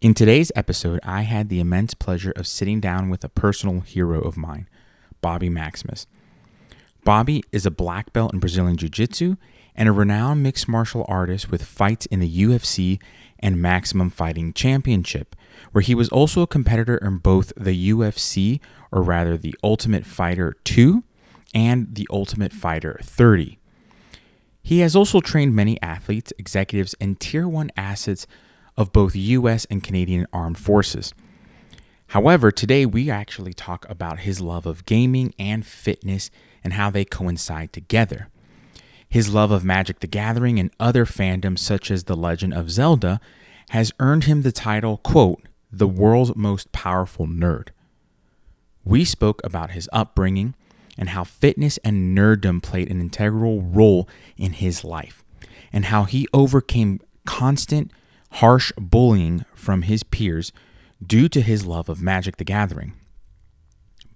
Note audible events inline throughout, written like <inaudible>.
In today's episode, I had the immense pleasure of sitting down with a personal hero of mine, Bobby Maximus. Bobby is a black belt in Brazilian Jiu Jitsu and a renowned mixed martial artist with fights in the UFC and Maximum Fighting Championship, where he was also a competitor in both the UFC, or rather the Ultimate Fighter 2, and the Ultimate Fighter 30. He has also trained many athletes, executives, and tier 1 assets of both US and Canadian armed forces. However, today we actually talk about his love of gaming and fitness and how they coincide together. His love of Magic the Gathering and other fandoms such as The Legend of Zelda has earned him the title, quote, the world's most powerful nerd. We spoke about his upbringing and how fitness and nerddom played an integral role in his life, and how he overcame constant, harsh bullying from his peers due to his love of Magic the Gathering.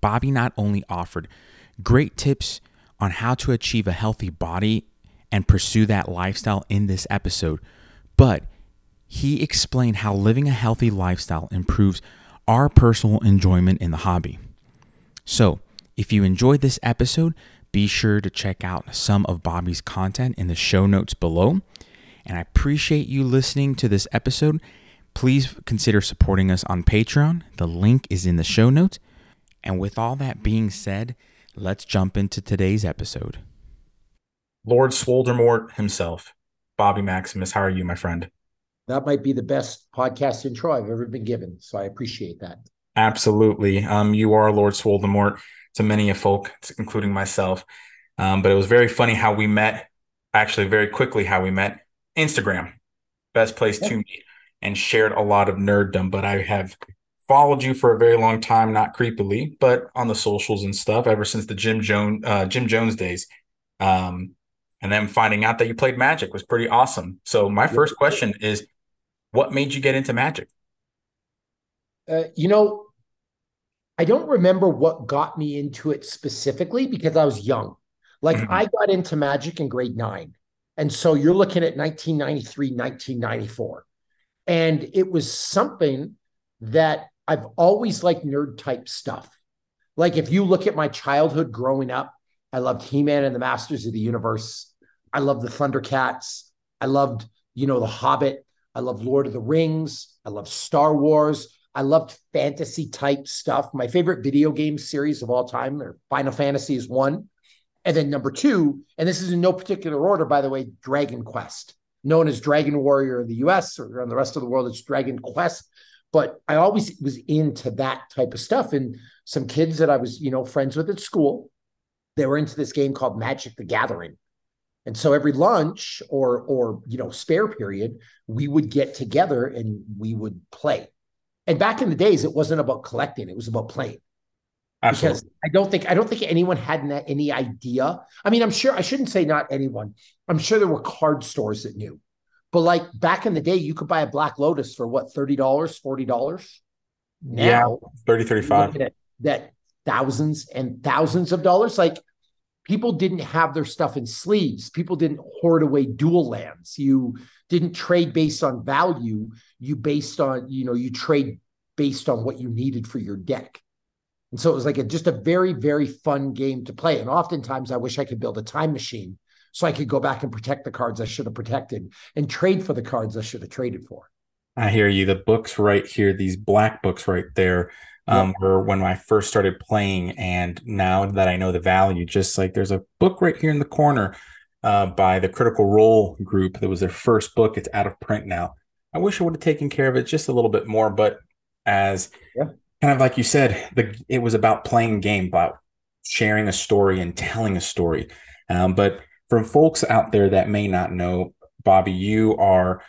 Bobby not only offered great tips on how to achieve a healthy body and pursue that lifestyle in this episode, but he explained how living a healthy lifestyle improves our personal enjoyment in the hobby. So, if you enjoyed this episode, be sure to check out some of Bobby's content in the show notes below. And I appreciate you listening to this episode. Please consider supporting us on Patreon. The link is in the show notes. And with all that being said, let's jump into today's episode. Lord Swoledemort himself, Bobby Maximus. How are you, my friend? That might be the best podcast intro I've ever been given. So I appreciate that. Absolutely. Um, you are Lord Swoledemort to many a folk, including myself. Um, but it was very funny how we met. Actually, very quickly how we met. Instagram, best place yeah. to meet, and shared a lot of nerddom. But I have followed you for a very long time, not creepily, but on the socials and stuff ever since the Gym Jones uh, Gym Jones days. Um, and then finding out that you played Magic was pretty awesome. So my first question is, what made you get into Magic? Uh, you know, I don't remember what got me into it specifically because I was young. Like mm-hmm. I got into Magic in grade nine. And so you're looking at 1993, 1994. And it was something that I've always liked nerd type stuff. Like if you look at my childhood growing up, I loved He-Man and the Masters of the Universe. I loved the Thundercats. I loved, you know, The Hobbit. I loved Lord of the Rings. I loved Star Wars. I loved fantasy type stuff. My favorite video game series of all time, or Final Fantasy is one. And then number two, and this is in no particular order, by the way, Dragon Quest, known as Dragon Warrior in the US or in the rest of the world, it's Dragon Quest. But I always was into that type of stuff. And some kids that I was, you know, friends with at school, they were into this game called Magic the Gathering. And so every lunch or or you know spare period, we would get together and we would play. And back in the days, it wasn't about collecting; it was about playing. Absolutely. Because I don't think I don't think anyone had any idea. I mean, I'm sure I shouldn't say not anyone. I'm sure there were card stores that knew, but like back in the day, you could buy a Black Lotus for what thirty dollars, forty dollars. Yeah, 30, 35. That thousands and thousands of dollars. Like people didn't have their stuff in sleeves. People didn't hoard away dual lands. You didn't trade based on value. You based on, you know, you trade based on what you needed for your deck. And so it was like a, just a very, very fun game to play. And oftentimes I wish I could build a time machine so I could go back and protect the cards I should have protected and trade for the cards I should have traded for. I hear you. The books right here, these black books right there um, yeah. were when I first started playing. And now that I know the value, just like there's a book right here in the corner uh, by the Critical Role group that was their first book. It's out of print now. I wish I would have taken care of it just a little bit more, but as yeah. Kind of like you said, the it was about playing game, about sharing a story and telling a story. Um, but for folks out there that may not know, Bobby, you are,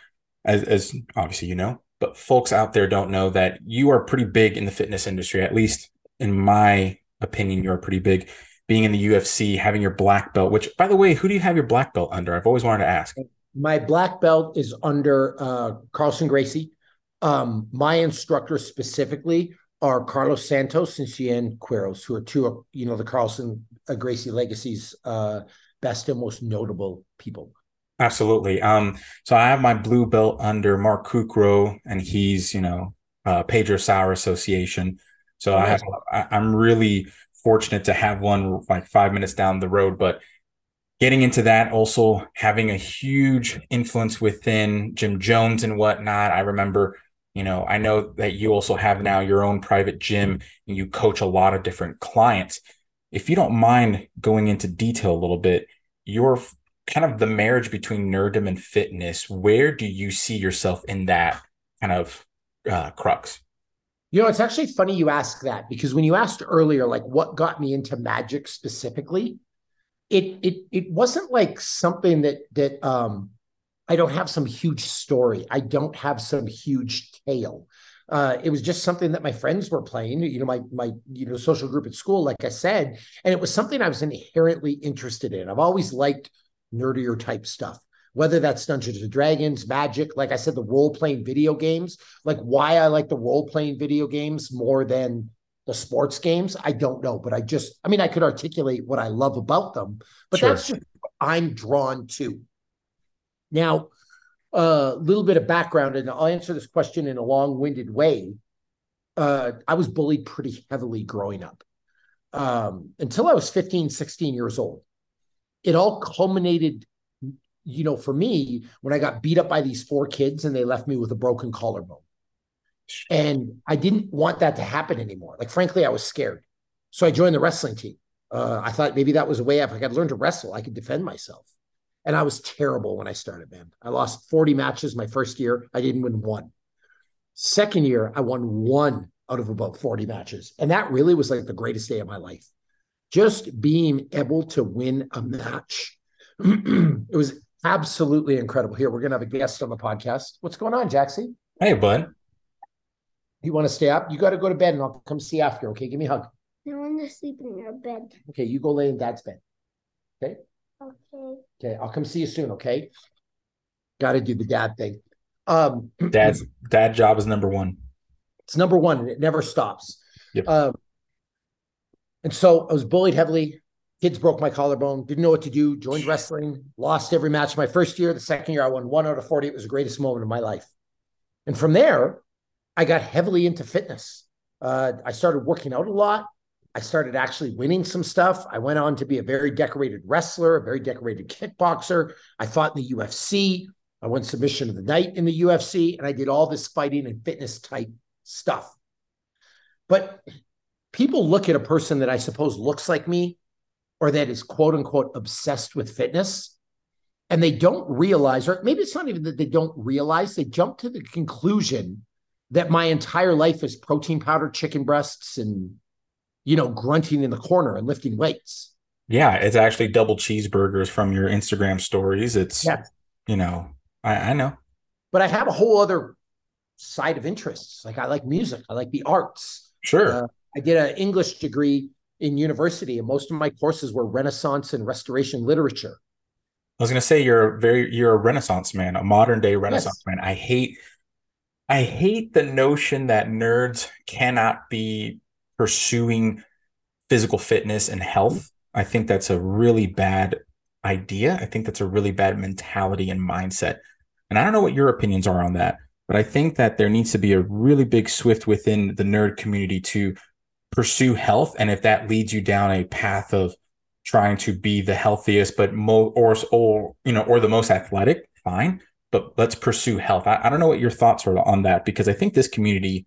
as, as obviously you know, but folks out there don't know that you are pretty big in the fitness industry. At least in my opinion, you're pretty big. Being in the UFC, having your black belt, which by the way, who do you have your black belt under? I've always wanted to ask. My black belt is under uh, Carlson Gracie. Um, my instructor specifically are Carlos Santos and Cien Quiros, who are two, you know, the Carlson uh, Gracie Legacy's uh, best and most notable people. Absolutely. Um, so I have my blue belt under Mark Kukro, and he's, you know, uh, Pedro Sauer Association. So I have, I, I'm really fortunate to have one like five minutes down the road. But getting into that, also having a huge influence within Gym Jones and whatnot. I remember, you know, I know that you also have now your own private gym and you coach a lot of different clients. If you don't mind going into detail a little bit, your kind of the marriage between nerddom and fitness, where do you see yourself in that kind of uh, crux? You know, it's actually funny you ask that because when you asked earlier, like what got me into magic specifically, it it it wasn't like something that that um I don't have some huge story. I don't have some huge tale. Uh, it was just something that my friends were playing, you know, my my you know social group at school, like I said, and it was something I was inherently interested in. I've always liked nerdier type stuff, whether that's Dungeons and Dragons, Magic, like I said, the role playing video games. Like why I like the role playing video games more than the sports games, I don't know, but I just, I mean, I could articulate what I love about them, but sure. that's just I'm drawn to. Now, a uh, little bit of background, and I'll answer this question in a long winded way. Uh, I was bullied pretty heavily growing up um, until I was 15, 16 years old. It all culminated you know for me when i got beat up by these four kids and they left me with a broken collarbone. And i didn't want that to happen anymore. Like frankly i was scared. So i joined the wrestling team. Uh, i thought maybe that was a way if i could learn to wrestle. I could defend myself and i was terrible when i started man i lost 40 matches my first year i didn't win one second year i won one out of about 40 matches and that really was like the greatest day of my life just being able to win a match. <clears throat> it was absolutely incredible. Here, we're going to have a guest on the podcast. What's going on, Jaxie? Hey, bud. You want to stay up? You got to go to bed and I'll come see after. Okay. Give me a hug. I want to sleep in your bed. Okay. You go lay in dad's bed. Okay. Okay. Okay. I'll come see you soon. Okay. Got to do the dad thing. Um, <clears throat> Dad's dad job is number one. It's number one and it never stops. Yep. Um, and so I was bullied heavily. Kids broke my collarbone, didn't know what to do, joined wrestling, lost every match my first year. The second year, I won one out of 40. It was the greatest moment of my life. And from there, I got heavily into fitness. Uh, I started working out a lot. I started actually winning some stuff. I went on to be a very decorated wrestler, a very decorated kickboxer. I fought in the UFC. I won submission of the night in the UFC, and I did all this fighting and fitness type stuff. But people look at a person that I suppose looks like me or that is quote unquote obsessed with fitness and they don't realize, or maybe it's not even that they don't realize, they jump to the conclusion that my entire life is protein powder, chicken breasts, and you know, grunting in the corner and lifting weights. Yeah, it's actually double cheeseburgers from your Instagram stories. It's yeah. you know, I, I know. But I have a whole other side of interests. Like I like music, I like the arts. Sure. Uh, I did an English degree in university, and most of my courses were Renaissance and Restoration literature. I was going to say you're a very you're a Renaissance man, a modern day Renaissance yes. man. I hate I hate the notion that nerds cannot be pursuing physical fitness and health. I think that's a really bad idea. I think that's a really bad mentality and mindset. And I don't know what your opinions are on that, but I think that there needs to be a really big swift within the nerd community to pursue health and if that leads you down a path of trying to be the healthiest but mo or or you know or the most athletic fine but let's pursue health I, I don't know what your thoughts are on that because i think this community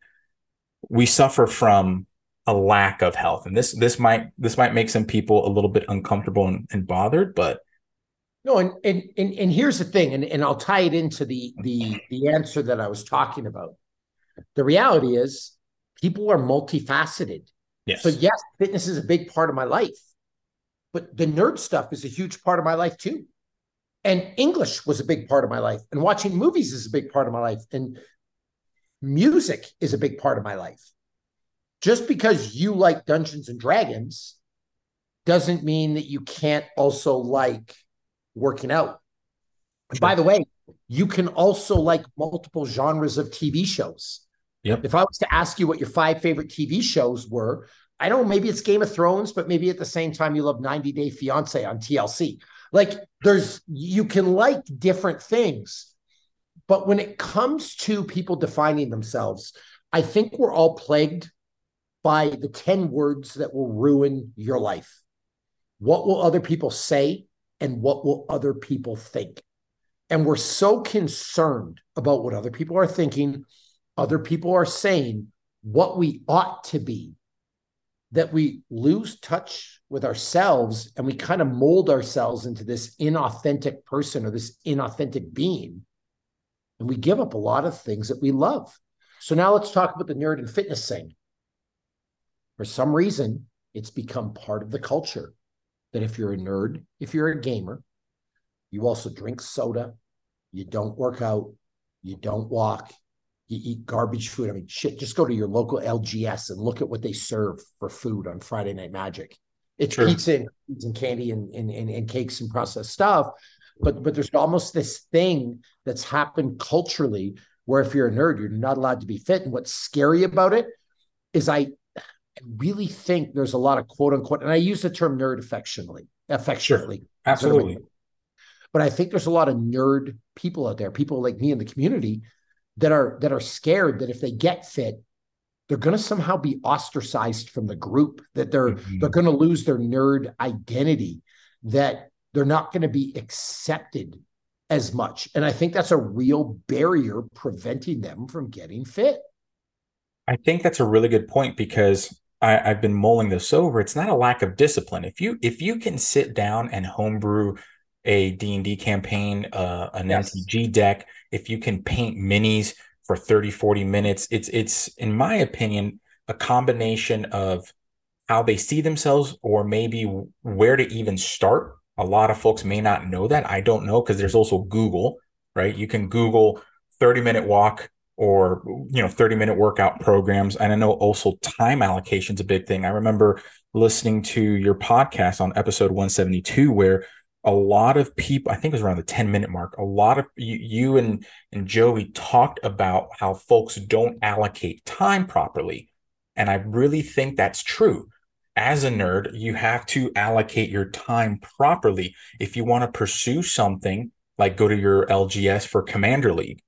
we suffer from a lack of health and this this might this might make some people a little bit uncomfortable and, and bothered but no and, and and and here's the thing and, and i'll tie it into the the the answer that i was talking about the reality is people are multifaceted Yes. So yes, fitness is a big part of my life, but the nerd stuff is a huge part of my life too. And English was a big part of my life, and watching movies is a big part of my life, and music is a big part of my life. Just because you like Dungeons and Dragons doesn't mean that you can't also like working out. And by the way, you can also like multiple genres of TV shows. Yep. If I was to ask you what your five favorite TV shows were, I don't know, maybe it's Game of Thrones, but maybe at the same time you love 90 Day Fiance on TLC. Like there's you can like different things, but when it comes to people defining themselves, I think we're all plagued by the 10 words that will ruin your life. What will other people say and what will other people think? And we're so concerned about what other people are thinking, other people are saying, what we ought to be, that we lose touch with ourselves and we kind of mold ourselves into this inauthentic person or this inauthentic being. And we give up a lot of things that we love. So now let's talk about the nerd and fitness thing. For some reason, it's become part of the culture that if you're a nerd, if you're a gamer, you also drink soda, you don't work out, you don't walk, you eat garbage food. I mean, shit, just go to your local LGS and look at what they serve for food on Friday Night Magic. It's sure. pizza and, and candy and, and, and, and cakes and processed stuff. But but there's almost this thing that's happened culturally where if you're a nerd, you're not allowed to be fit. And what's scary about it is I I really think there's a lot of quote unquote, and I use the term nerd affectionately, affectionately. Sure. Absolutely. But I think there's a lot of nerd people out there, people like me in the community that are that are scared that if they get fit, they're going to somehow be ostracized from the group, that they're mm-hmm. they're going to lose their nerd identity, that they're not going to be accepted as much. And I think that's a real barrier preventing them from getting fit. I think that's a really good point because I, have been mulling this over. It's not a lack of discipline. If you if you can sit down and homebrew a D&D campaign, uh, an yes. MTG deck, if you can paint minis for 30, 40 minutes, it's it's in my opinion a combination of how they see themselves or maybe where to even start. A lot of folks may not know that. I don't know because there's also Google, right? You can Google 30 minute walk or you know 30 minute workout programs. And i know also time allocation is a big thing. I remember listening to your podcast on episode 172 where a lot of people i think it was around the 10 minute mark a lot of you, you and and joey talked about how folks don't allocate time properly. And i really think that's true. As a nerd you have to allocate your time properly if you want to pursue something like go to your lgs for commander league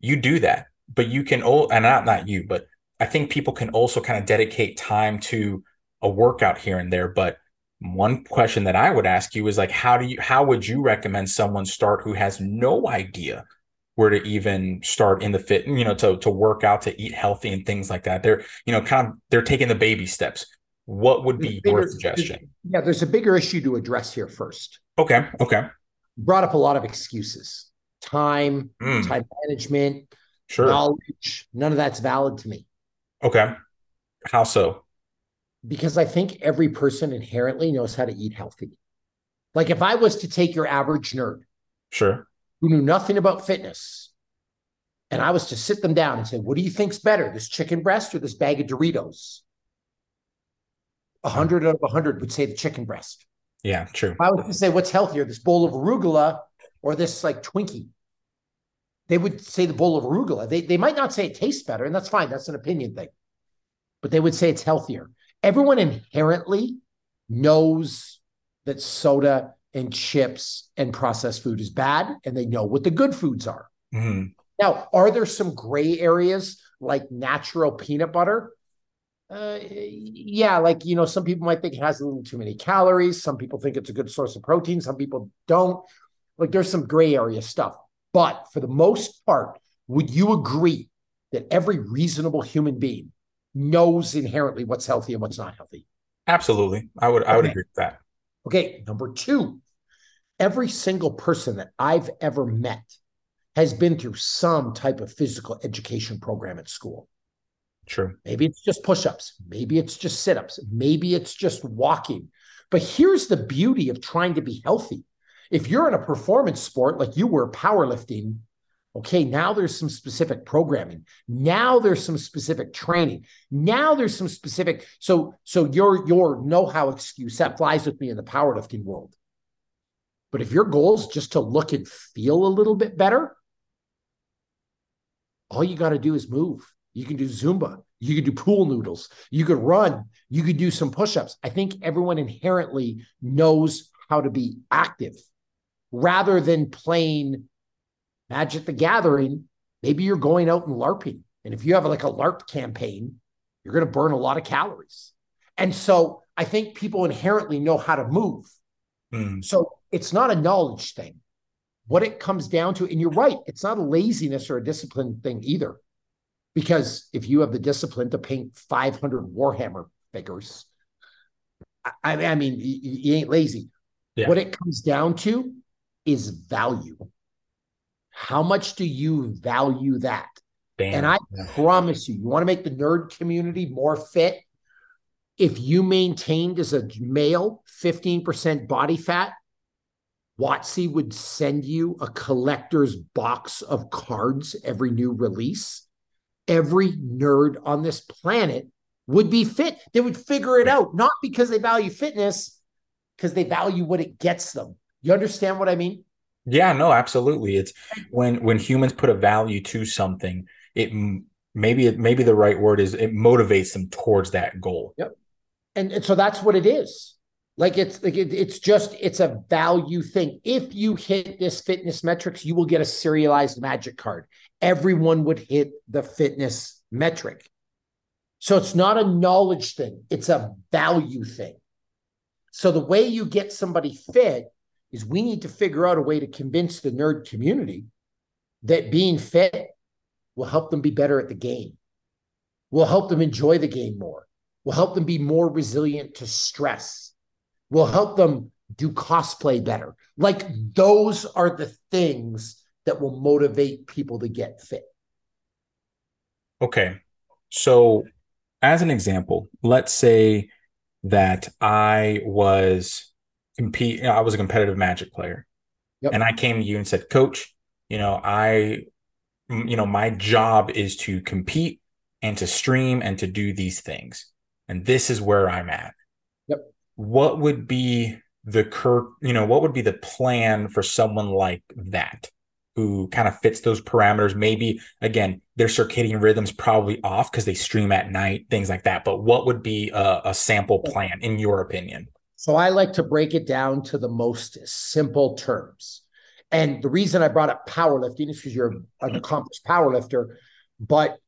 you do that but you can all and not not you but i think people can also kind of dedicate time to a workout here and there but one question that i would ask you is like how do you how would you recommend someone start who has no idea where to even start in the fit you know to to work out to eat healthy and things like that? They're you know kind of they're taking the baby steps. What would be bigger, your suggestion? yeah there's a bigger issue to address here first. Okay okay. Brought up a lot of excuses time, mm. time management, sure. knowledge. None of that's valid to me. Okay. How so? Because I think every person inherently knows how to eat healthy. Like if I was to take your average nerd, sure, who knew nothing about fitness, and I was to sit them down and say, "What do you think's better, this chicken breast or this bag of Doritos?" A hundred out of a hundred would say the chicken breast. Yeah, true. If I was to say, "What's healthier, this bowl of arugula or this like Twinkie. They would say the bowl of arugula. They, they might not say it tastes better, and that's fine. That's an opinion thing. But they would say it's healthier. Everyone inherently knows that soda and chips and processed food is bad, and they know what the good foods are. Mm-hmm. Now, are there some gray areas like natural peanut butter? Uh, yeah, like you know, some people might think it has a little too many calories. Some people think it's a good source of protein. Some people don't. Like there's some gray area stuff. But for the most part, would you agree that every reasonable human being knows inherently what's healthy and what's not healthy? Absolutely. I would I would agree with that. Okay, number 2. Every single person that I've ever met has been through some type of physical education program at school. True. Maybe it's just push-ups, maybe it's just sit-ups, maybe it's just walking. But here's the beauty of trying to be healthy. If you're in a performance sport like you were powerlifting, okay, now there's some specific programming. Now there's some specific training. Now there's some specific so so your your know-how excuse that flies with me in the powerlifting world. But if your goal is just to look and feel a little bit better, all you got to do is move. You can do Zumba. You could do pool noodles. You could run. You could do some push ups. I think everyone inherently knows how to be active rather than playing Magic the Gathering. Maybe you're going out and LARPing. And if you have like a LARP campaign, you're going to burn a lot of calories. And so I think people inherently know how to move. Mm. So it's not a knowledge thing. What it comes down to, and you're right, it's not a laziness or a discipline thing either. Because if you have the discipline to paint 500 Warhammer figures, I, I mean, you, you ain't lazy. Yeah. What it comes down to is value. How much do you value that? Damn. And I promise you, you want to make the nerd community more fit. If you maintained as a male 15% body fat, WotC would send you a collector's box of cards every new release. Every nerd on this planet would be fit. They would figure it out, not because they value fitness, because they value what it gets them. You understand what I mean? Yeah, no, absolutely. It's when when humans put a value to something, it maybe it maybe the right word is it motivates them towards that goal. Yep. and, and so that's what it is like it's like it, it's just it's a value thing if you hit this fitness metrics you will get a serialized magic card everyone would hit the fitness metric so it's not a knowledge thing it's a value thing so the way you get somebody fit is we need to figure out a way to convince the nerd community that being fit will help them be better at the game will help them enjoy the game more will help them be more resilient to stress, will help them do cosplay better. Like those are the things that will motivate people to get fit. Okay. So, as an example, let's say that I was compete I was a competitive magic player. Yep. And I came to you and said, "Coach, you know, I, you know, my job is to compete and to stream and to do these things. And this is where I'm at." Yep. What would be the cur, you know, what would be the plan for someone like that? who kind of fits those parameters. Maybe again, their circadian rhythms probably off because they stream at night, things like that. But what would be a, a sample plan in your opinion? So I like to break it down to the most simple terms. And the reason I brought up powerlifting is because you're an accomplished powerlifter, but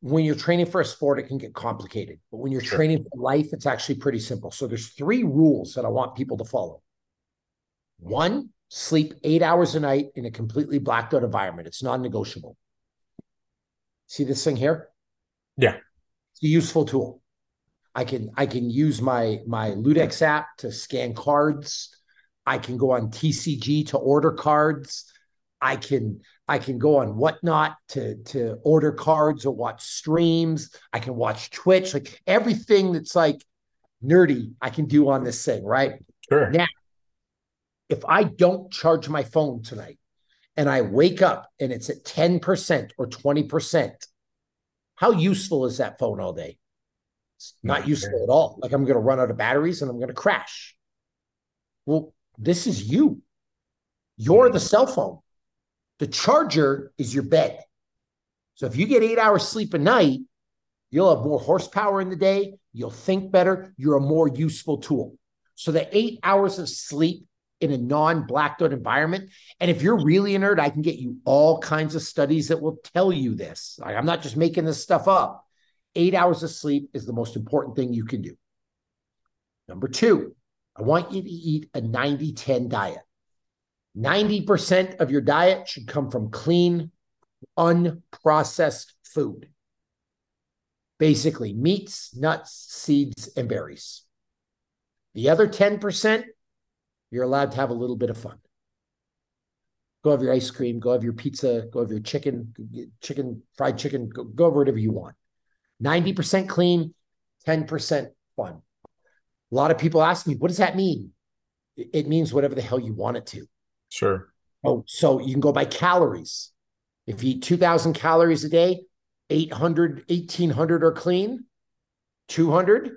when you're training for a sport, it can get complicated. But when you're Sure. training for life, it's actually pretty simple. So there's three rules that I want people to follow. One, sleep eight hours a night in a completely blacked out environment. It's non-negotiable. See this thing here? Yeah. It's a useful tool. I can I can use my my Ludex app to scan cards. I can go on TCG to order cards. I can I can go on whatnot to to order cards or watch streams. I can watch Twitch, like everything that's like nerdy, I can do on this thing, right? Sure. Now- If I don't charge my phone tonight and I wake up and it's at 10% or 20%, how useful is that phone all day? It's not useful at all. Like I'm going to run out of batteries and I'm going to crash. Well, this is you. You're the hmm. cell phone. The charger is your bed. So if you get eight hours sleep a night, you'll have more horsepower in the day. You'll think better. You're a more useful tool. So the eight hours of sleep in a non-blacked out environment. And if you're really a nerd, I can get you all kinds of studies that will tell you this. Like, I'm not just making this stuff up. Eight hours of sleep is the most important thing you can do. Number two, I want you to eat a 90 10 diet. 90% of your diet should come from clean, unprocessed food. Basically, meats, nuts, seeds, and berries. The other 10%, you're allowed to have a little bit of fun. Go have your ice cream, go have your pizza, go have your chicken, chicken, fried chicken, go, go whatever you want. 90% clean, 10% fun. A lot of people ask me, what does that mean? It means whatever the hell you want it to. Sure. Oh, so you can go by calories. If you eat 2,000 calories a day, 800, 1,800 are clean, 200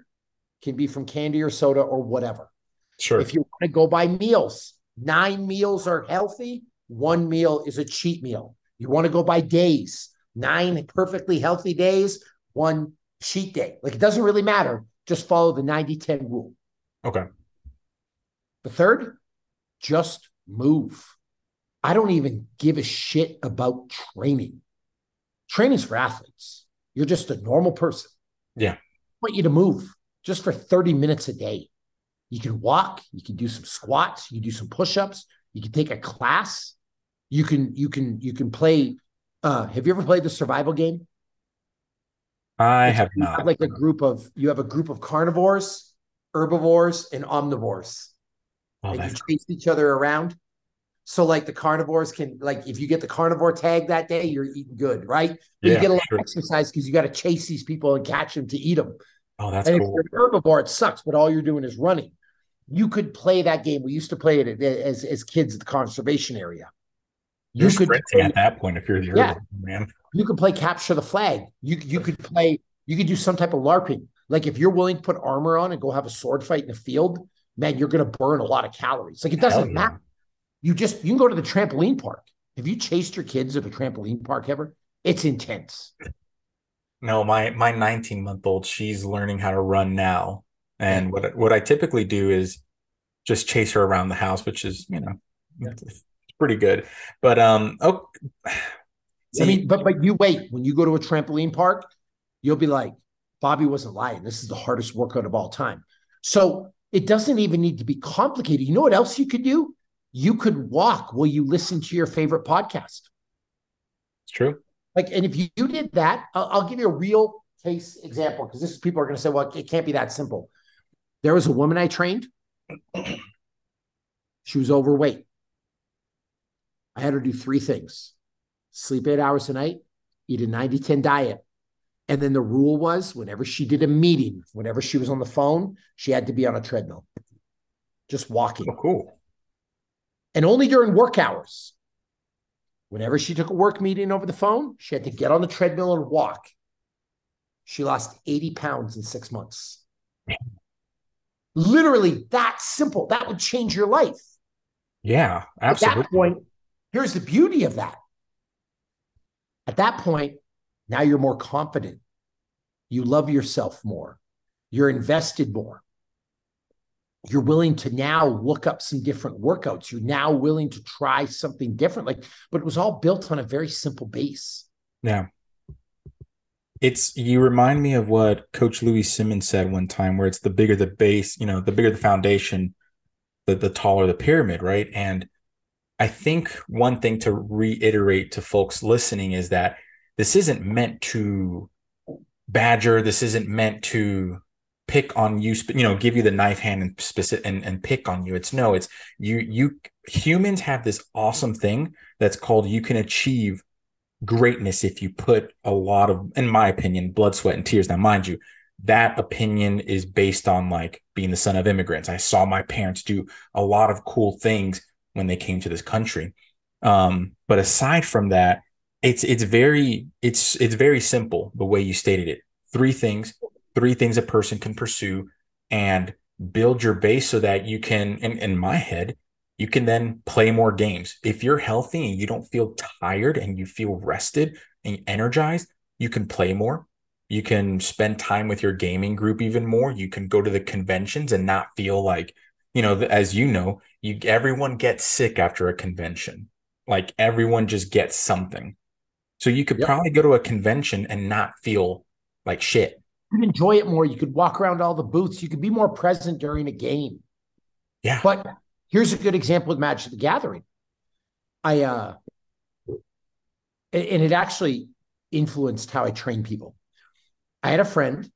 can be from candy or soda or whatever. Sure. If you want to go by meals, nine meals are healthy, one meal is a cheat meal. You want to go by days, nine perfectly healthy days, one cheat day. Like it doesn't really matter. Just follow the 90 10 rule. okay. The third, just move. I don't even give a shit about training. Training's for athletes. You're just a normal person. Yeah. I want you to move just for 30 minutes a day. You can walk, you can do some squats, you do some push-ups, you can take a class, you can you can you can play uh have you ever played the survival game? I It's- have not. like a group of you have a group of carnivores, herbivores, and omnivores Oh, and you chase each other around. So like the carnivores can like if you get the carnivore tag that day, you're eating good, right? Yeah, you get a lot sure. of exercise because you got to chase these people and catch them to eat them. oh, that's and cool. if you're an herbivore, it sucks, but all you're doing is running. You could play that game. We used to play it eh, as as kids at the conservation area. You're You could sprinting at that point if you're the Yeah. herbivore, man. You could play capture the flag. You you could play. You could do some type of LARPing. Like if you're willing to put armor on and go have a sword fight in the field, man, you're going to burn a lot of calories. Like it doesn't yeah. matter. You just you can go to the trampoline park. Have you chased your kids at a trampoline park ever? It's intense. No, my my 19 month old, she's learning how to run now. And what what I typically do is just chase her around the house, which is, you know, it's, it's pretty good. But um oh I mean, but but you wait when you go to a trampoline park, you'll be like, Bobby wasn't lying. This is the hardest workout of all time. So it doesn't even need to be complicated. You know what else you could do? You could walk while you listen to your favorite podcast. it's true. Like, and if you, you did that, I'll, I'll give you a real case example because this is people are going to say, well, it can't be that simple. There was a woman I trained. <clears throat> She was overweight. I had her do three things sleep eight hours a night, eat a 90 10 diet. And then the rule was whenever she did a meeting, whenever she was on the phone, she had to be on a treadmill, just walking Oh, cool. and only during work hours. Whenever she took a work meeting over the phone, she had to get on the treadmill and walk. She lost 80 pounds in six months. Literally that simple. That would change your life. Yeah, absolutely. At that point, here's the beauty of that. At that point, now you're more confident. You love yourself more. You're invested more. You're willing to now look up some different workouts. You're now willing to try something different. Like, but it was all built on a very simple base. Yeah. It's you remind me of what Coach Louie Simmons said one time, where it's the bigger the base, you know, the bigger the foundation, the the taller the pyramid, right? And I think one thing to reiterate to folks listening is that this isn't meant to badger, this isn't meant to pick on you, you know, give you the knife hand and specific and, and pick on you. It's no, it's you you humans have this awesome thing that's called you can achieve greatness if you put a lot of, in my opinion, blood, sweat, and tears. Now, mind you, that opinion is based on like being the son of immigrants. I saw my parents do a lot of cool things when they came to this country. Um, but aside from that, it's it's very it's it's very simple the way you stated it. Three things, three things a person can pursue and build your base so that you can in, in my head you can then play more games. If you're healthy and you don't feel tired and you feel rested and energized, you can play more. You can spend time with your gaming group even more. You can go to the conventions and not feel like, you know, as you know, you everyone gets sick after a convention. Like everyone just gets something. So you could Yep. probably go to a convention and not feel like shit. You could enjoy it more. You could walk around all the booths. You could be more present during a game. Yeah. But here's a good example with Magic the Gathering. I uh and and it actually influenced how I train people. I had a friend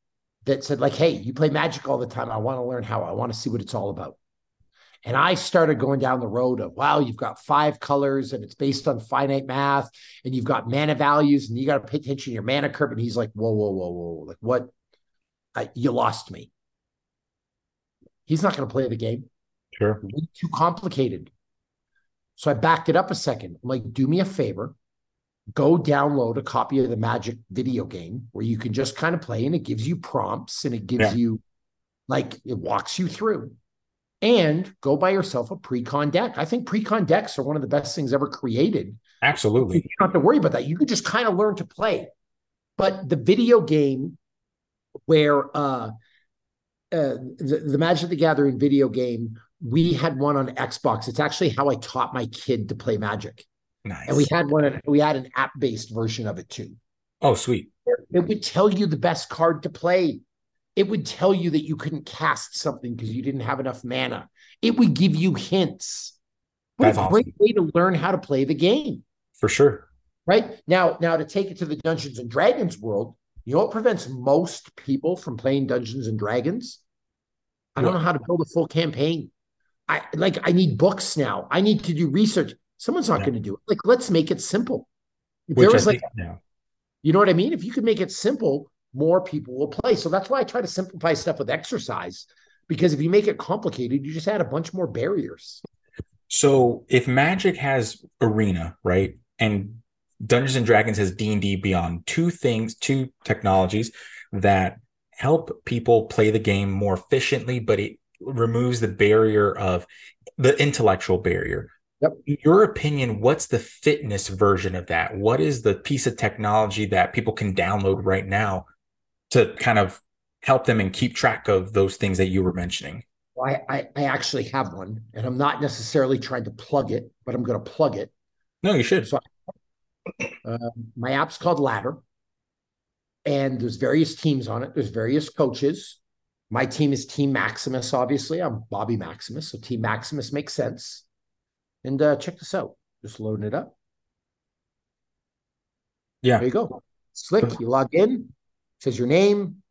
that said, like, hey, you play magic all the time. I want to learn how. I want to see what it's all about. And I started going down the road of, wow, you've got five colors and it's based on finite math, and you've got mana values, and you got to pay attention to your mana curve. And he's like, whoa, whoa, whoa, whoa. Like, what? I, you lost me. He's not going to play the game Sure. way too complicated. So I backed it up a second. I'm like, do me a favor, go download a copy of the Magic video game where you can just kind of play and it gives you prompts and it gives Yeah. you like it walks you through. And go buy yourself a pre-con deck. I think pre-con decks are one of the best things ever created. Absolutely. You don't have to worry about that. You could just kind of learn to play. But the video game where uh, uh, the, the Magic the Gathering video game we had one on Xbox. It's actually how I taught my kid to play Magic. Nice. And we had one, we had an app based version of it too. oh, sweet. It would tell you the best card to play. It would tell you that you couldn't cast something because you didn't have enough mana. It would give you hints. What That's a awesome. great way to learn how to play the game. For sure. Right now, now to take it to the Dungeons and Dragons world, you know what prevents most people from playing Dungeons and Dragons? I don't What? know how to build a full campaign. I like I need books now. I need to do research. Someone's not Yeah. going to do it. Like, let's make it simple. If Which there I like yeah. you know what I mean? If you could make it simple, more people will play. So that's why I try to simplify stuff with exercise. Because if you make it complicated, you just add a bunch more barriers. So if Magic has Arena, right, and Dungeons and Dragons has D and D Beyond, two things, two technologies that help people play the game more efficiently, but it removes the barrier of the intellectual barrier. Yep. In your opinion, what's the fitness version of that? What is the piece of technology that people can download right now to kind of help them and keep track of those things that you were mentioning? Well, I, I, actually have one, and I'm not necessarily trying to plug it, but I'm going to plug it. No, you should. So uh, my app's called Ladder, and there's various teams on it. There's various coaches. My team is Team Maximus, obviously. I'm Bobby Maximus, so Team Maximus makes sense. And uh, check this out. Just loading it up. Yeah. There you go. Slick. You log in. Says your name.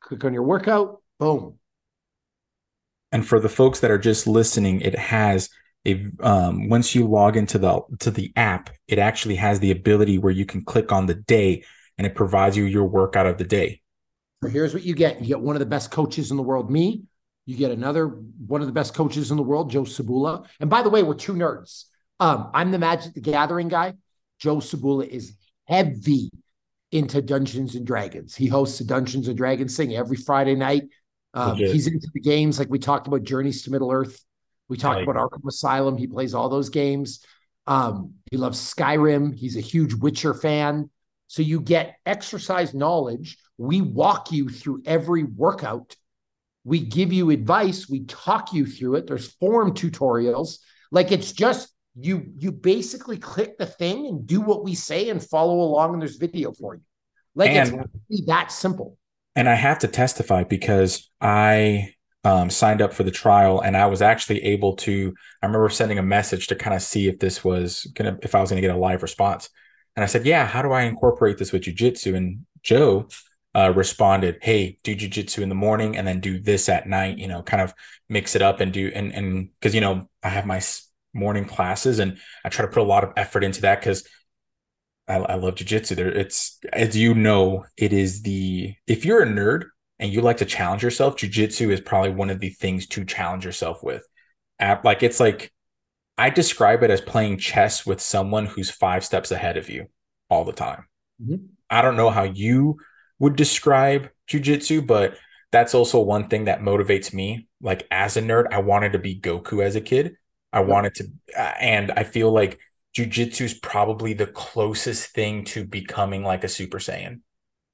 Click on your workout. Boom. And for the folks that are just listening, it has a um, once you log into the to the app, it actually has the ability where you can click on the day and it provides you your workout of the day. So here's what you get. You get one of the best coaches in the world, me. You get another one of the best coaches in the world, Joe Sabula. And by the way, we're two nerds. Um, I'm the Magic the Gathering guy. Joe Sabula is heavy into Dungeons and Dragons. He hosts a Dungeons and Dragons thing every Friday night. Um, he's into the games like we talked about Journeys to Middle Earth. We talked Right. about Arkham Asylum. He plays all those games. Um, he loves Skyrim. He's a huge Witcher fan. So you get exercise knowledge. We walk you through every workout. We give you advice. We talk you through it. There's form tutorials. Like it's just you you basically click the thing and do what we say and follow along and there's video for you. Like And- it's really that simple. And I have to testify because I um, signed up for the trial and I was actually able to. I remember sending a message to kind of see if this was gonna, if I was gonna get a live response. And I said, "Yeah, how do I incorporate this with jujitsu?" And Joe uh, responded, "Hey, do jujitsu in the morning and then do this at night. You know, kind of mix it up and do and and because you know I have my morning classes and I try to put a lot of effort into that because I, I love jujitsu. There, it's as you know, it is the if you're a nerd and you like to challenge yourself, jujitsu is probably one of the things to challenge yourself with. App like it's like I describe it as playing chess with someone who's five steps ahead of you all the time. Mhm. I don't know how you would describe jujitsu, but that's also one thing that motivates me. Like as a nerd, I wanted to be Goku as a kid. I wanted to, uh, and I feel like jujitsu is probably the closest thing to becoming like a Super Saiyan,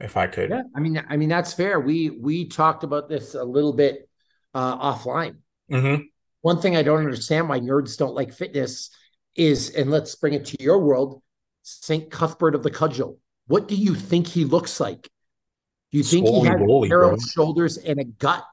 if I could. Yeah, I mean, I mean that's fair. We we talked about this a little bit uh, offline. Mhm. One thing I don't understand why nerds don't like fitness is, and let's bring it to your world, Saint Cuthbert of the Cudgel. What do you think he looks like? Do you think he has narrow shoulders and a gut?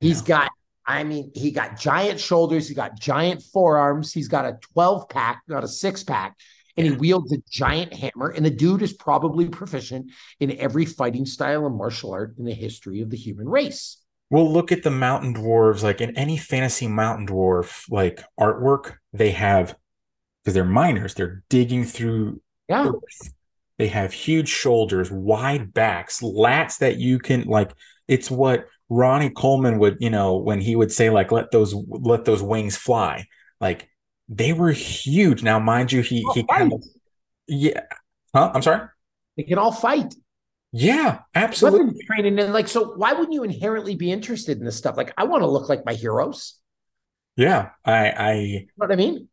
He's Yeah. got, I mean, he got giant shoulders, he got giant forearms, he's got a 12 pack, not a six pack, and he wields a giant hammer. And the dude is probably proficient in every fighting style and martial art in the history of the human race. Well, look at the mountain dwarves. Like in any fantasy mountain dwarf like artwork, they have because they're miners, they're digging through Yeah. earth. They have huge shoulders, wide backs, lats that you can like. It's what Ronnie Coleman would, you know, when he would say like, "Let those let those wings fly." Like they were huge. Now, mind you, he he kind of yeah. Huh? I'm sorry. They can all fight. Yeah, absolutely. Training and like so why wouldn't you inherently be interested in this stuff? Like I want to look like my heroes. Yeah, I I You know what I mean?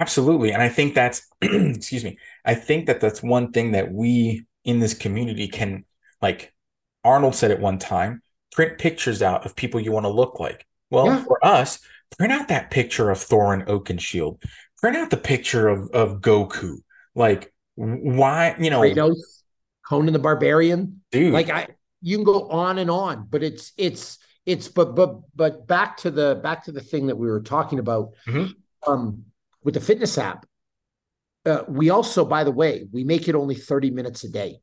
Absolutely. And I think that's, <clears throat> excuse me, I think that that's one thing that we in this community can, like Arnold said at one time, print pictures out of people you want to look like. Well, Yeah. for us, print out that picture of Thorin Oakenshield. Print out the picture of of Goku. Like why, you know, Kratos, Conan the Barbarian. dude. Like I you can go on and on, but it's it's it's but but but back to the back to the thing that we were talking about Mhm. um with the fitness app. Uh, we also, by the way, we make it only 30 minutes a day.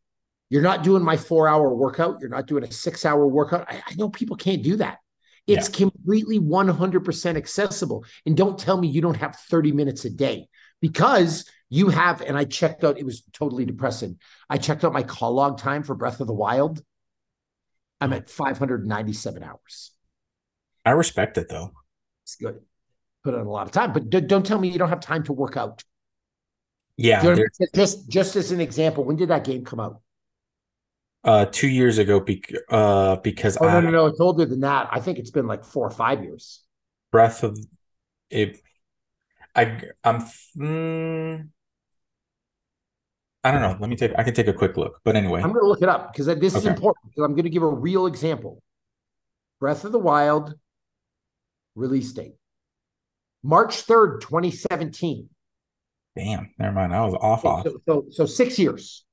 You're not doing my four hour workout. You're not doing a six hour workout. I, I know people can't do that. It's completely 100% accessible. And don't tell me you don't have 30 minutes a day because you have, and I checked out, it was totally depressing. I checked out my call log time for Breath of the Wild. I'm at 597 hours. I respect it though. It's good. Put in a lot of time, but d- don't tell me you don't have time to work out. Yeah, you know just just as an example, when did that game come out? Uh, two years ago, bec- uh, because Oh I, no, no, no! It's older than that. I think it's been like four or five years. Breath of it. I I'm mm, I don't know. Let me take. I can take a quick look. But anyway, I'm going to look it up because this is important. Because I'm going to give a real example. Breath of the Wild release date, March third, 2017. damn. Never mind. I was off. Off. So, so, so six years.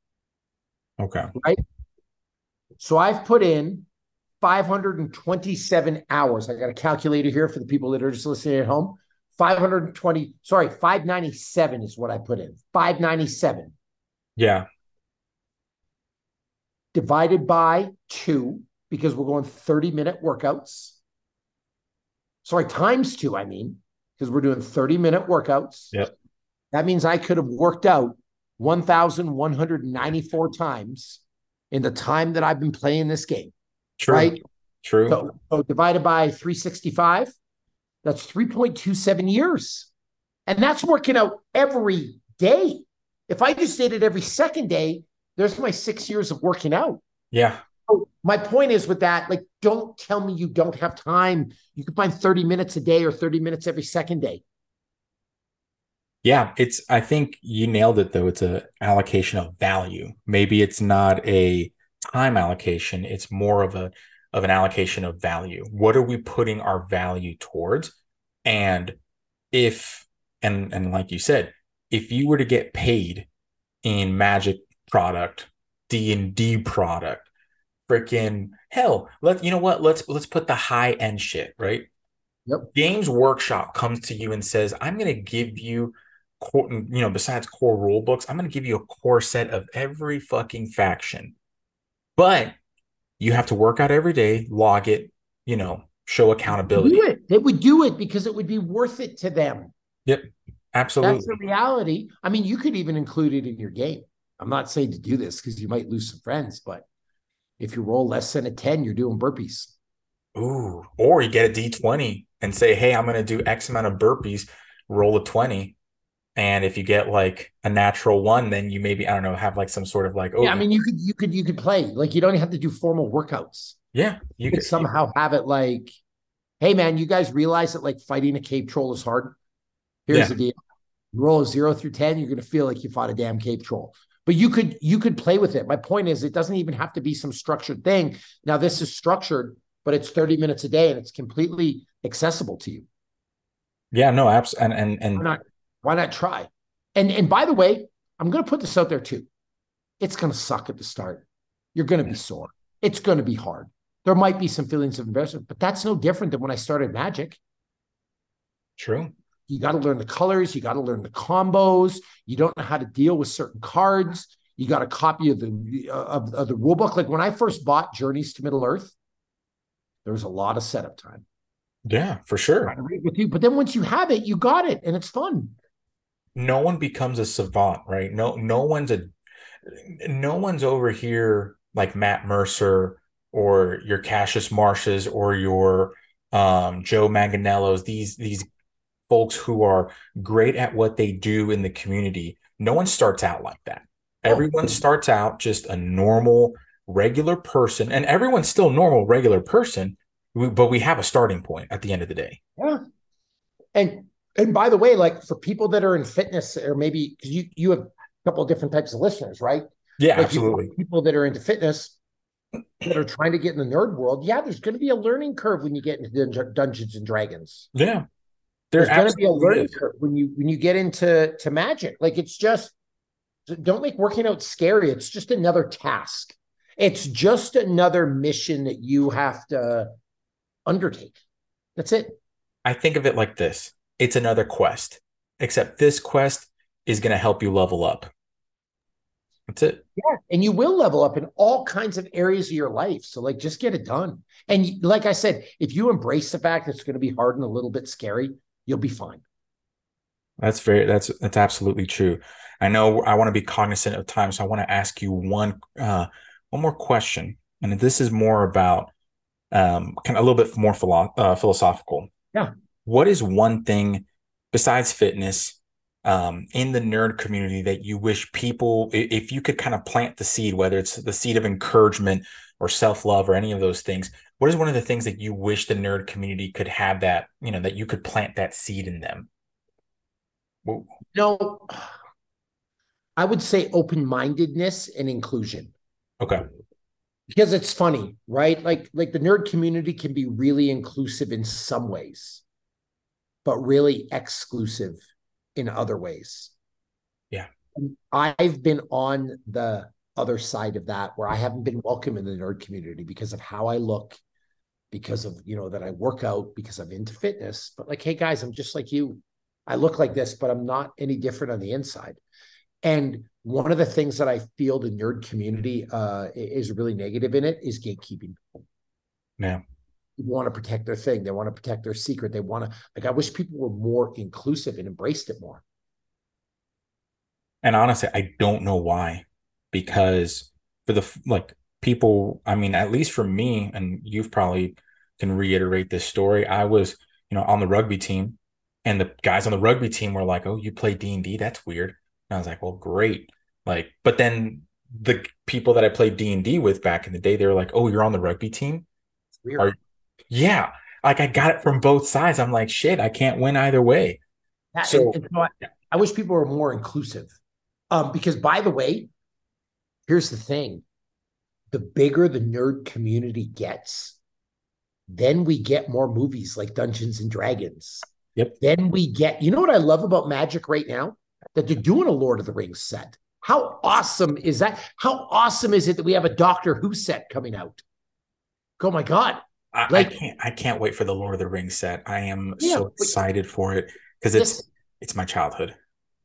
Okay. So I've put in 527 hours. I got a calculator here for the people that are just listening at home. 520, sorry, 597 is what I put in. 597 Yeah. divided by two, because we're going 30 minute workouts. Sorry, times two, I mean, because we're doing 30 minute workouts. Yep. That means I could have worked out 1,194 times in the time that I've been playing this game, True. right? True. So, so divided by 365, that's 3.27 years. And that's working out every day. If I just did it every second day, there's my six years of working out. yeah. So my point is with that, like, don't tell me you don't have time. You can find 30 minutes a day or 30 minutes every second day. Yeah, it's I think you nailed it though. It's a allocation of value. Maybe it's not a time allocation, it's more of a of an allocation of value. What are we putting our value towards? And if and and like you said, if you were to get paid in magic product, D&D product, freaking hell, let you know what? Let's let's put the high end shit, right? Yep. Games Workshop comes to you and says, "I'm going to give you core, you know, besides core rule books, I'm going to give you a core set of every fucking faction. But you have to work out every day, log it, you know, show accountability. Do it. They would do it because it would be worth it to them. Yep. Absolutely. That's the reality. I mean, you could even include it in your game. I'm not saying to do this because you might lose some friends, but if you roll less than a 10, you're doing burpees. Ooh, or you get a D20 and say, "Hey, I'm going to do X amount of burpees, roll a 20." And if you get like a natural one, then you maybe I don't know, have like some sort of like, oh, Yeah, I mean, you could you could you could play like you don't have to do formal workouts. yeah, you You could somehow have it like, hey man, you guys realize that like fighting a cape troll is hard. Here's Yeah. the deal: you roll a zero through ten, you're gonna feel like you fought a damn cape troll. But you could you could play with it. My point is, it doesn't even have to be some structured thing. Now this is structured, but it's 30 minutes a day and it's completely accessible to you. yeah, no, abs and and and? Why not try? And and by the way, I'm gonna put this out there too. It's gonna suck at the start. You're gonna be mm. sore. It's gonna be hard. There might be some feelings of embarrassment, but that's no different than when I started Magic. true. You got to learn the colors. You got to learn the combos. You don't know how to deal with certain cards. You got a copy of the uh, of, of the rule book. Like when I first bought Journeys to Middle Earth, there was a lot of setup time. Yeah, for sure. With you, but then once you have it, you got it, and it's fun. No one becomes a savant, right? No, no one's a no one's over here like Matt Mercer or your Cassius Marshes or your um, Joe Manganiellos. These these folks who are great at what they do in the community. No one starts out like that. Everyone starts out just a normal, regular person, and everyone's still normal, regular person. But we have a starting point at the end of the day. Yeah. And and by the way, like for people that are in fitness, or maybe because you you have a couple of different types of listeners, right? Yeah, Like absolutely. people that are into fitness that are trying to get in the nerd world. Yeah, there's going to be a learning curve when you get into Dun- Dungeons and Dragons. Yeah, There's going to be a learning is. curve when you when you get into to magic. Like it's just don't make working out scary. It's just another task. It's just another mission that you have to undertake. That's it. I think of it like this. It's another quest. Except this quest is going to help you level up. That's it. Yeah. And you will level up in all kinds of areas of your life. So, like, just get it done. And like I said, if you embrace the fact that it's going to be hard and a little bit scary, you'll be fine. That's very, that's, that's absolutely true. I know I want to be cognizant of time. So I want to ask you one, uh, one more question. And this is more about, um, kind of a little bit more philo- uh, philosophical. Yeah. What is one thing besides fitness um, in the nerd community that you wish people, if you could kind of plant the seed, whether it's the seed of encouragement or self love or any of those things, what is one of the things that you wish the nerd community could have that, you know, that you could plant that seed in them? Whoa. No, I would say open mindedness and inclusion. Okay. Because it's funny, right? Like, like the nerd community can be really inclusive in some ways, but really exclusive in other ways. Yeah. And I've been on the other side of that where I haven't been welcome in the nerd community because of how I look, because of, you know, that I work out, because I'm into fitness. But like, hey guys, I'm just like you. I look like this, but I'm not any different on the inside. And one of the things that I feel the nerd community uh, is really negative in it is gatekeeping. Yeah want to protect their thing. They want to protect their secret. They want to like. I wish people were more inclusive and embraced it more. And honestly, I don't know why, because for the like people, I mean, at least for me, and you've probably can reiterate this story. I was, you know, on the rugby team, and the guys on the rugby team were like, "Oh, you play D and D? That's weird." And I was like, "Well, great." Like, but then the people that I played D and D with back in the day, they were like, "Oh, you're on the rugby team? Are, yeah, like I got it from both sides. I'm like, shit, I can't win either way. So, and, and so I, I, wish people were more inclusive. Um, because by the way, here's the thing: the bigger the nerd community gets, then we get more movies like Dungeons and Dragons. Yep. Then we get, you know what I love about Magic right now? That they're doing a Lord of the Rings set. How awesome is that? How awesome is it that we have a Doctor Who set coming out? Oh my God. I, like, I can't I can't wait for the Lord of the Rings set. I am yeah, so excited for it because it's this, it's my childhood.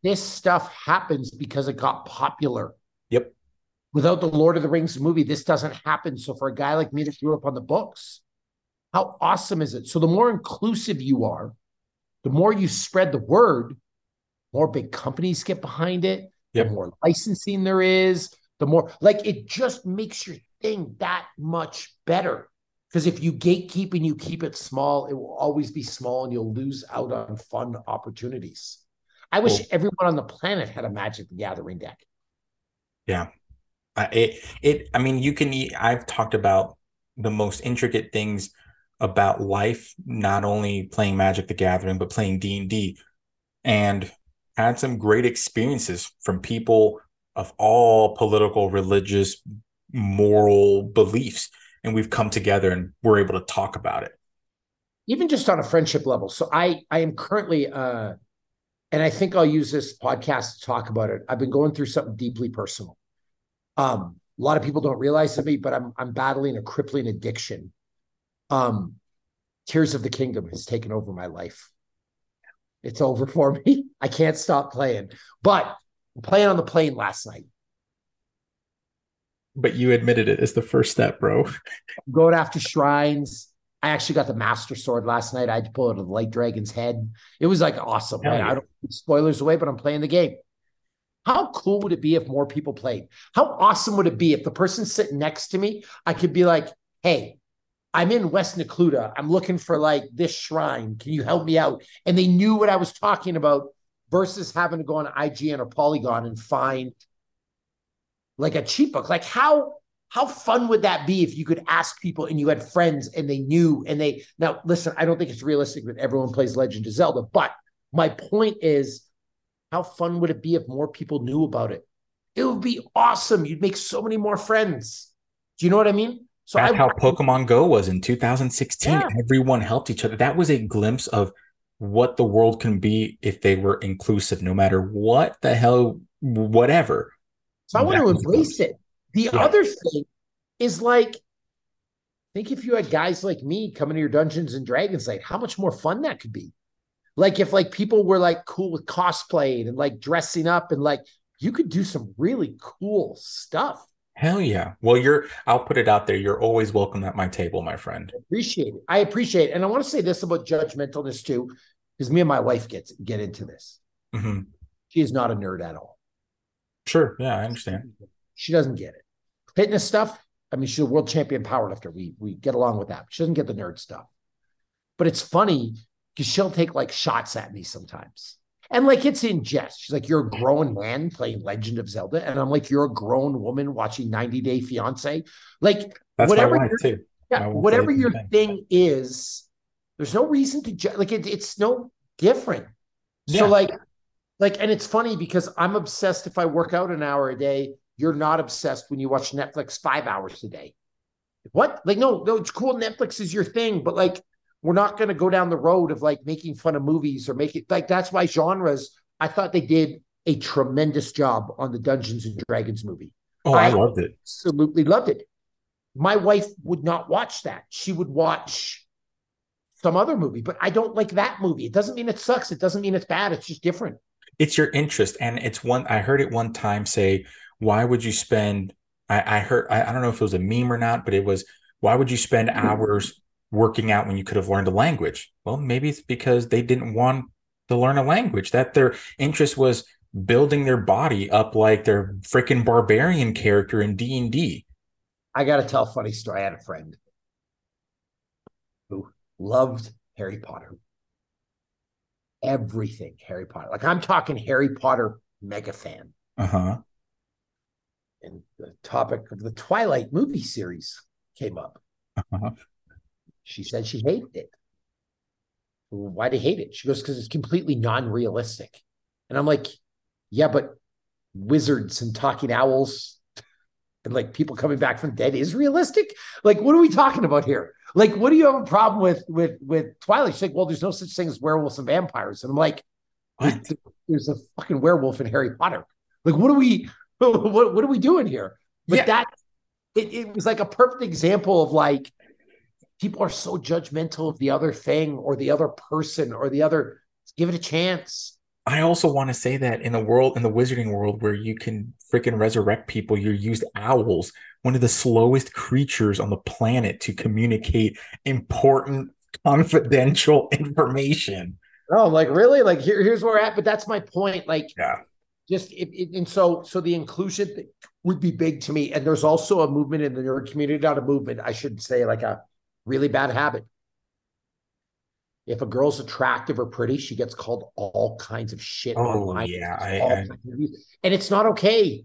This stuff happens because it got popular. Yep. Without the Lord of the Rings movie, this doesn't happen. So for a guy like me that grew up on the books, how awesome is it? So the more inclusive you are, the more you spread the word, more big companies get behind it, yep. the more licensing there is, the more like it just makes your thing that much better. Because if you gatekeep and you keep it small, it will always be small and you'll lose out on fun opportunities. I wish cool. everyone on the planet had a Magic the Gathering deck. Yeah. Uh, it, it, I mean, you can, I've talked about the most intricate things about life, not only playing Magic the Gathering, but playing D&D and had some great experiences from people of all political, religious, moral beliefs and we've come together and we're able to talk about it. Even just on a friendship level. So i i am currently uh and i think i'll use this podcast to talk about it. I've been going through something deeply personal. Um a lot of people don't realize it me but i'm i'm battling a crippling addiction. Um tears of the kingdom has taken over my life. It's over for me. <laughs> I can't stop playing. But playing on the plane last night but you admitted it as the first step, bro. Going after shrines. I actually got the master sword last night. I had to pull out a light dragon's head. It was like awesome. Right? Yeah. I don't spoilers away, but I'm playing the game. How cool would it be if more people played? How awesome would it be if the person sitting next to me, I could be like, hey, I'm in West Necluda. I'm looking for like this shrine. Can you help me out? And they knew what I was talking about versus having to go on IGN or Polygon and find like a cheat book. Like how how fun would that be if you could ask people and you had friends and they knew and they now listen, I don't think it's realistic that everyone plays Legend of Zelda, but my point is how fun would it be if more people knew about it? It would be awesome. You'd make so many more friends. Do you know what I mean? So that's I, how Pokemon Go was in 2016. Yeah. Everyone helped each other. That was a glimpse of what the world can be if they were inclusive, no matter what the hell, whatever. So I want to embrace it. The Yeah. other thing is like, think if you had guys like me coming to your Dungeons and Dragons night, how much more fun that could be. Like if like people were like cool with cosplaying and like dressing up and like you could do some really cool stuff. Hell yeah. Well, you're, I'll put it out there. You're always welcome at my table, my friend. Appreciate it. I appreciate it. And I want to say this about judgmentalness too, because me and my wife gets get into this. hmm She is not a nerd at all. Sure. Yeah, I understand. She doesn't get it. Fitness stuff. I mean, she's a world champion powerlifter. We we get along with that. She doesn't get the nerd stuff. But it's funny because she'll take like shots at me sometimes. And like it's in jest. She's like, You're a grown man playing Legend of Zelda. And I'm like, You're a grown woman watching 90 Day Fiance. Like That's whatever your- too. yeah, whatever your thing is, there's no reason to ju- like it, it's no different. Yeah. So like, like, and it's funny because I'm obsessed if I work out an hour a day. You're not obsessed when you watch Netflix five hours a day. What? Like, no, no, it's cool. Netflix is your thing, but like, we're not going to go down the road of like making fun of movies or make it like that's why genres. I thought they did a tremendous job on the Dungeons and Dragons movie Oh, I I- loved it. absolutely loved it. My wife would not watch that. She would watch some other movie, but I don't like that movie. It doesn't mean it sucks. It doesn't mean it's bad. It's just different. It's your interest. And it's one, I heard it one time say, why would you spend, I, I heard, I, I don't know if it was a meme or not, but it was, why would you spend mm-hmm. hours working out when you could have learned a language? Well, maybe it's because they didn't want to learn a language, that their interest was building their body up like their freaking barbarian character in D&D. I got to tell a funny story. I had a friend who loved Harry Potter. Everything Harry Potter. Like I'm talking Harry Potter mega fan. Uh-huh. And the topic of the Twilight movie series came up. Uh-huh. She said she hated it. Well, Why do you hate it? She goes, because it's completely non-realistic. And I'm like, yeah, but wizards and talking owls and like people coming back from dead is realistic. Like, what are we talking about here? Like, what do you have a problem with with with Twilight? She's like, well, there's no such thing as werewolves and vampires. And I'm like, What? there's a fucking werewolf in Harry Potter. Like, what are we <laughs> what what are we doing here? But Yeah. that it, it was like a perfect example of like people are so judgmental of the other thing or the other person or the other give it a chance. I also want to say that in the world, in the wizarding world, where you can freaking resurrect people, you used owls, one of the slowest creatures on the planet to communicate important, confidential <laughs> information. Oh, like really? Like here, here's where we're at. But that's my point. Like, Yeah. just it, it- and so so the inclusion would be big to me. And there's also a movement in the nerd community, not a movement, I should say, like a really bad habit. If a girl's attractive or pretty, she gets called all kinds of shit Oh, online. yeah, I- I- of and it's not okay.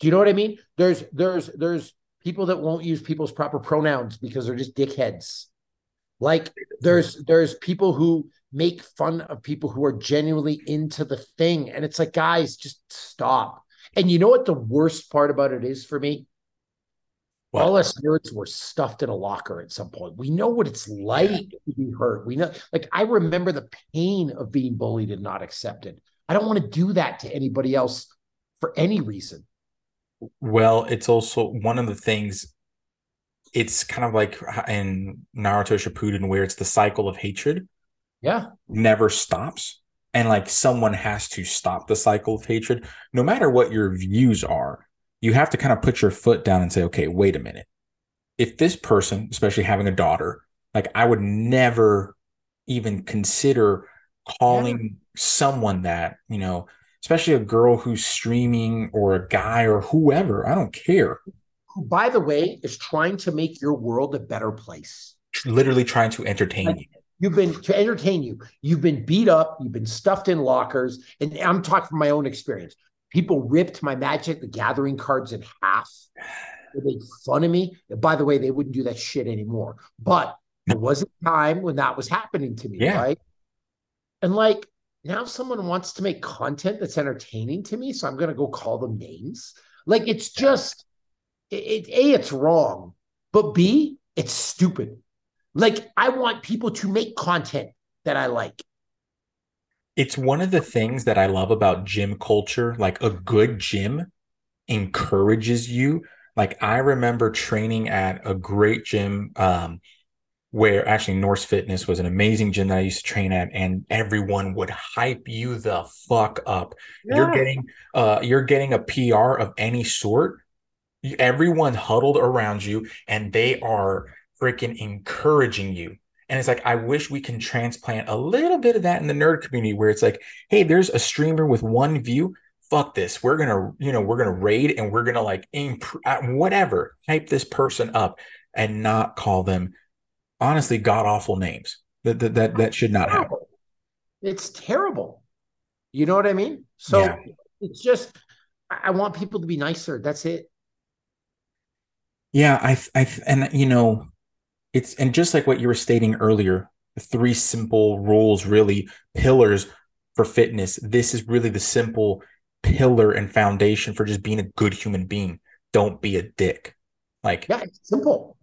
Do you know what I mean? There's there's there's people that won't use people's proper pronouns because they're just dickheads. Like there's there's people who make fun of people who are genuinely into the thing and it's like guys just stop and you know what the worst part about it is for me What? all us nerds were stuffed in a locker at some point we know what it's like to be hurt we know like i remember the pain of being bullied and not accepted i don't want to do that to anybody else for any reason Well, it's also one of the things. It's kind of like in Naruto Shippuden, where it's the cycle of hatred yeah never stops, and like someone has to stop the cycle of hatred, no matter what your views are. You have to kind of put your foot down and say, okay, wait a minute. If this person, especially having a daughter, like I would never even consider calling someone that, you know, especially a girl who's streaming or a guy or whoever, I don't care. who by the way is trying to make your world a better place Literally trying to entertain Like, you. You've been to entertain you. You've been beat up. You've been stuffed in lockers. And I'm talking from my own experience. People ripped my Magic the Gathering cards in half. They made fun of me. And by the way, they wouldn't do that shit anymore. But there was a time when that was happening to me, Yeah. right? And like now someone wants to make content that's entertaining to me. So I'm gonna go call them names. Like it's just it, it A, it's wrong, but B, it's stupid. Like I want people to make content that I like. It's one of the things that I love about gym culture. Like a good gym encourages you. Like I remember training at a great gym um, where actually Norse Fitness was an amazing gym that I used to train at, and everyone would hype you the fuck up. Yeah. You're getting uh you're getting a PR of any sort. Everyone huddled around you and they are freaking encouraging you. And it's like, I wish we can transplant a little bit of that in the nerd community where it's like, hey, there's a streamer with one view. Fuck this. We're gonna, you know, we're gonna raid and we're gonna like imp- uh, whatever, hype this person up and not call them honestly god awful names. That that that, that should not happen. It's terrible. You know what I mean? So yeah. it's just I want people to be nicer. That's it. Yeah, I I and you know, it's and just like what you were stating earlier, three simple rules, really pillars for fitness. This is really the simple pillar and foundation for just being a good human being. Don't be a dick. Like yeah, it's simple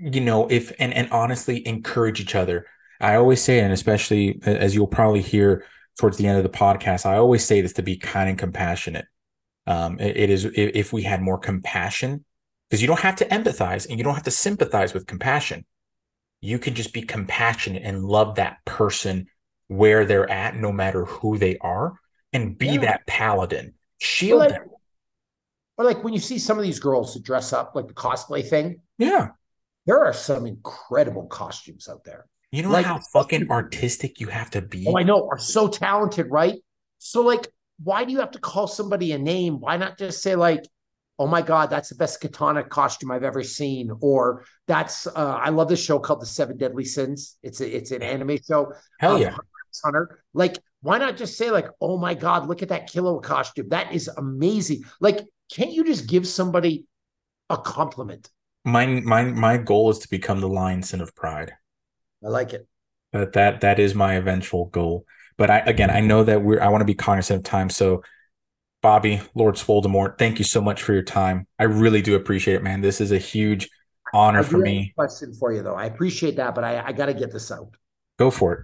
you know, if and and honestly encourage each other. I always say, and especially as you'll probably hear towards the end of the podcast, I always say this to be kind and compassionate. Um, it, it is if we had more compassion, because you don't have to empathize and you don't have to sympathize with compassion. You can just be compassionate and love that person where they're at, no matter who they are, and be yeah. that paladin. Shield like, them. Or like when you see some of these girls that dress up like the cosplay thing. Yeah there are some incredible costumes out there. You know like, how fucking artistic you have to be? Oh, I know, are so talented, right? So, like, why do you have to call somebody a name? Why not just say, like, oh my God, that's the best katana costume I've ever seen? Or that's uh, I love this show called The Seven Deadly Sins. It's a, it's an anime show. Hell yeah. Hunter. Like, why not just say, like, oh my God, look at that kilo costume. That is amazing. Like, can't you just give somebody a compliment? my my my goal is to become the Lion's Sin of Pride. I like it. That that that is my eventual goal. But I again, I know that we're I want to be cognizant of time. So, Bobby, Lord Swoledemort, thank you so much for your time. I really do appreciate it, man. This is a huge honor for me. question for you though. I appreciate that, but I, I got to get this out. Go for it.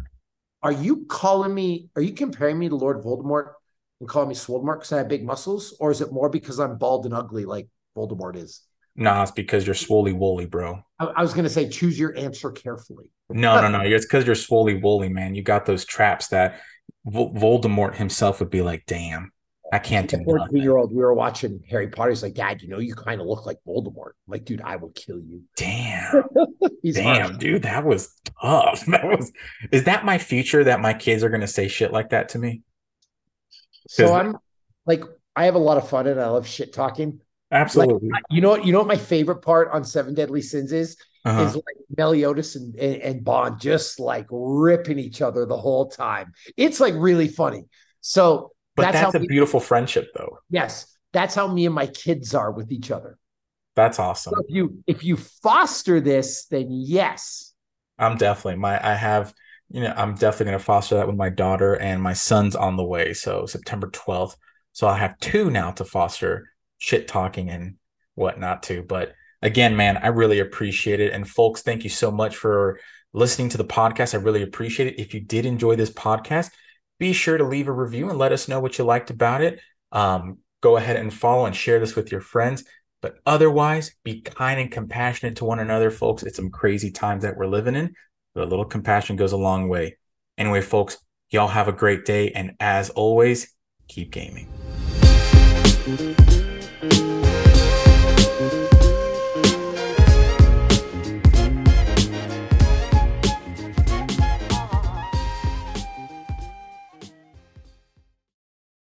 Are you calling me? Are you comparing me to Lord Voldemort and calling me Swoledemort because I have big muscles, or is it more because I'm bald and ugly like Voldemort is? Nah, it's because you're swolly woolly, bro. I, I was gonna say choose your answer carefully. No, no, no. It's because you're swolly woolly, man. You got those traps that Voldemort himself would be like, "Damn, I can't do." Fourteen year old, we were watching Harry Potter. He's like, "Dad, you know, you kind of look like Voldemort." I'm like, dude, I will kill you. Damn, <laughs> damn, harsh. dude, that was tough. <laughs> That was. Is that my future? That my kids are gonna say shit like that to me? So I'm like, I have a lot of fun and I love shit talking. Absolutely. Like, you know what? You know what my favorite part on Seven Deadly Sins is? Uh-huh. Is like Meliodas and, and, and Ban just like ripping each other the whole time. It's like really funny. So but that's, that's a beautiful friendship, though. Yes, that's how me and my kids are with each other. That's awesome. So if you if you foster this, then yes. I'm definitely my I have you know I'm definitely going to foster that with my daughter and my son's on the way. So September 12th. So I have two now to foster shit talking and whatnot too. But again, man, I really appreciate it. And folks, thank you so much for listening to the podcast. I really appreciate it. If you did enjoy this podcast, be sure to leave a review and let us know what you liked about it. Um, go ahead and follow and share this with your friends. But otherwise, be kind and compassionate to one another, folks. It's some crazy times that we're living in. But a little compassion goes a long way. Anyway, folks, y'all have a great day. And as always, keep gaming.